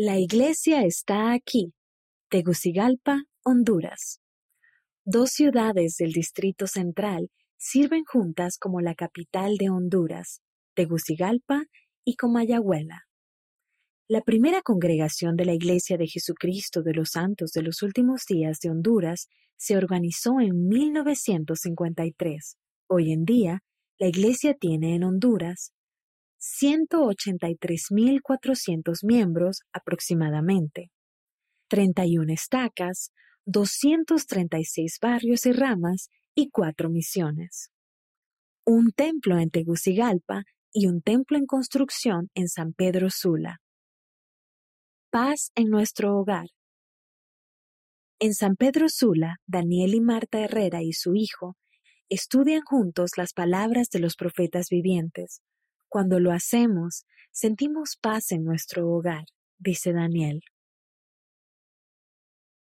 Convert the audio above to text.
La iglesia está aquí, Tegucigalpa, Honduras. Dos ciudades del Distrito Central sirven juntas como la capital de Honduras, Tegucigalpa y Comayagüela. La primera congregación de la Iglesia de Jesucristo de los Santos de los Últimos Días de Honduras se organizó en 1953. Hoy en día, la Iglesia tiene en Honduras 183.400 miembros aproximadamente, 31 estacas, 236 barrios y ramas y cuatro misiones. Un templo en Tegucigalpa y un templo en construcción en San Pedro Sula. Paz en nuestro hogar. En San Pedro Sula, Daniel y Marta Herrera y su hijo estudian juntos las palabras de los profetas vivientes, cuando lo hacemos, sentimos paz en nuestro hogar, dice Daniel.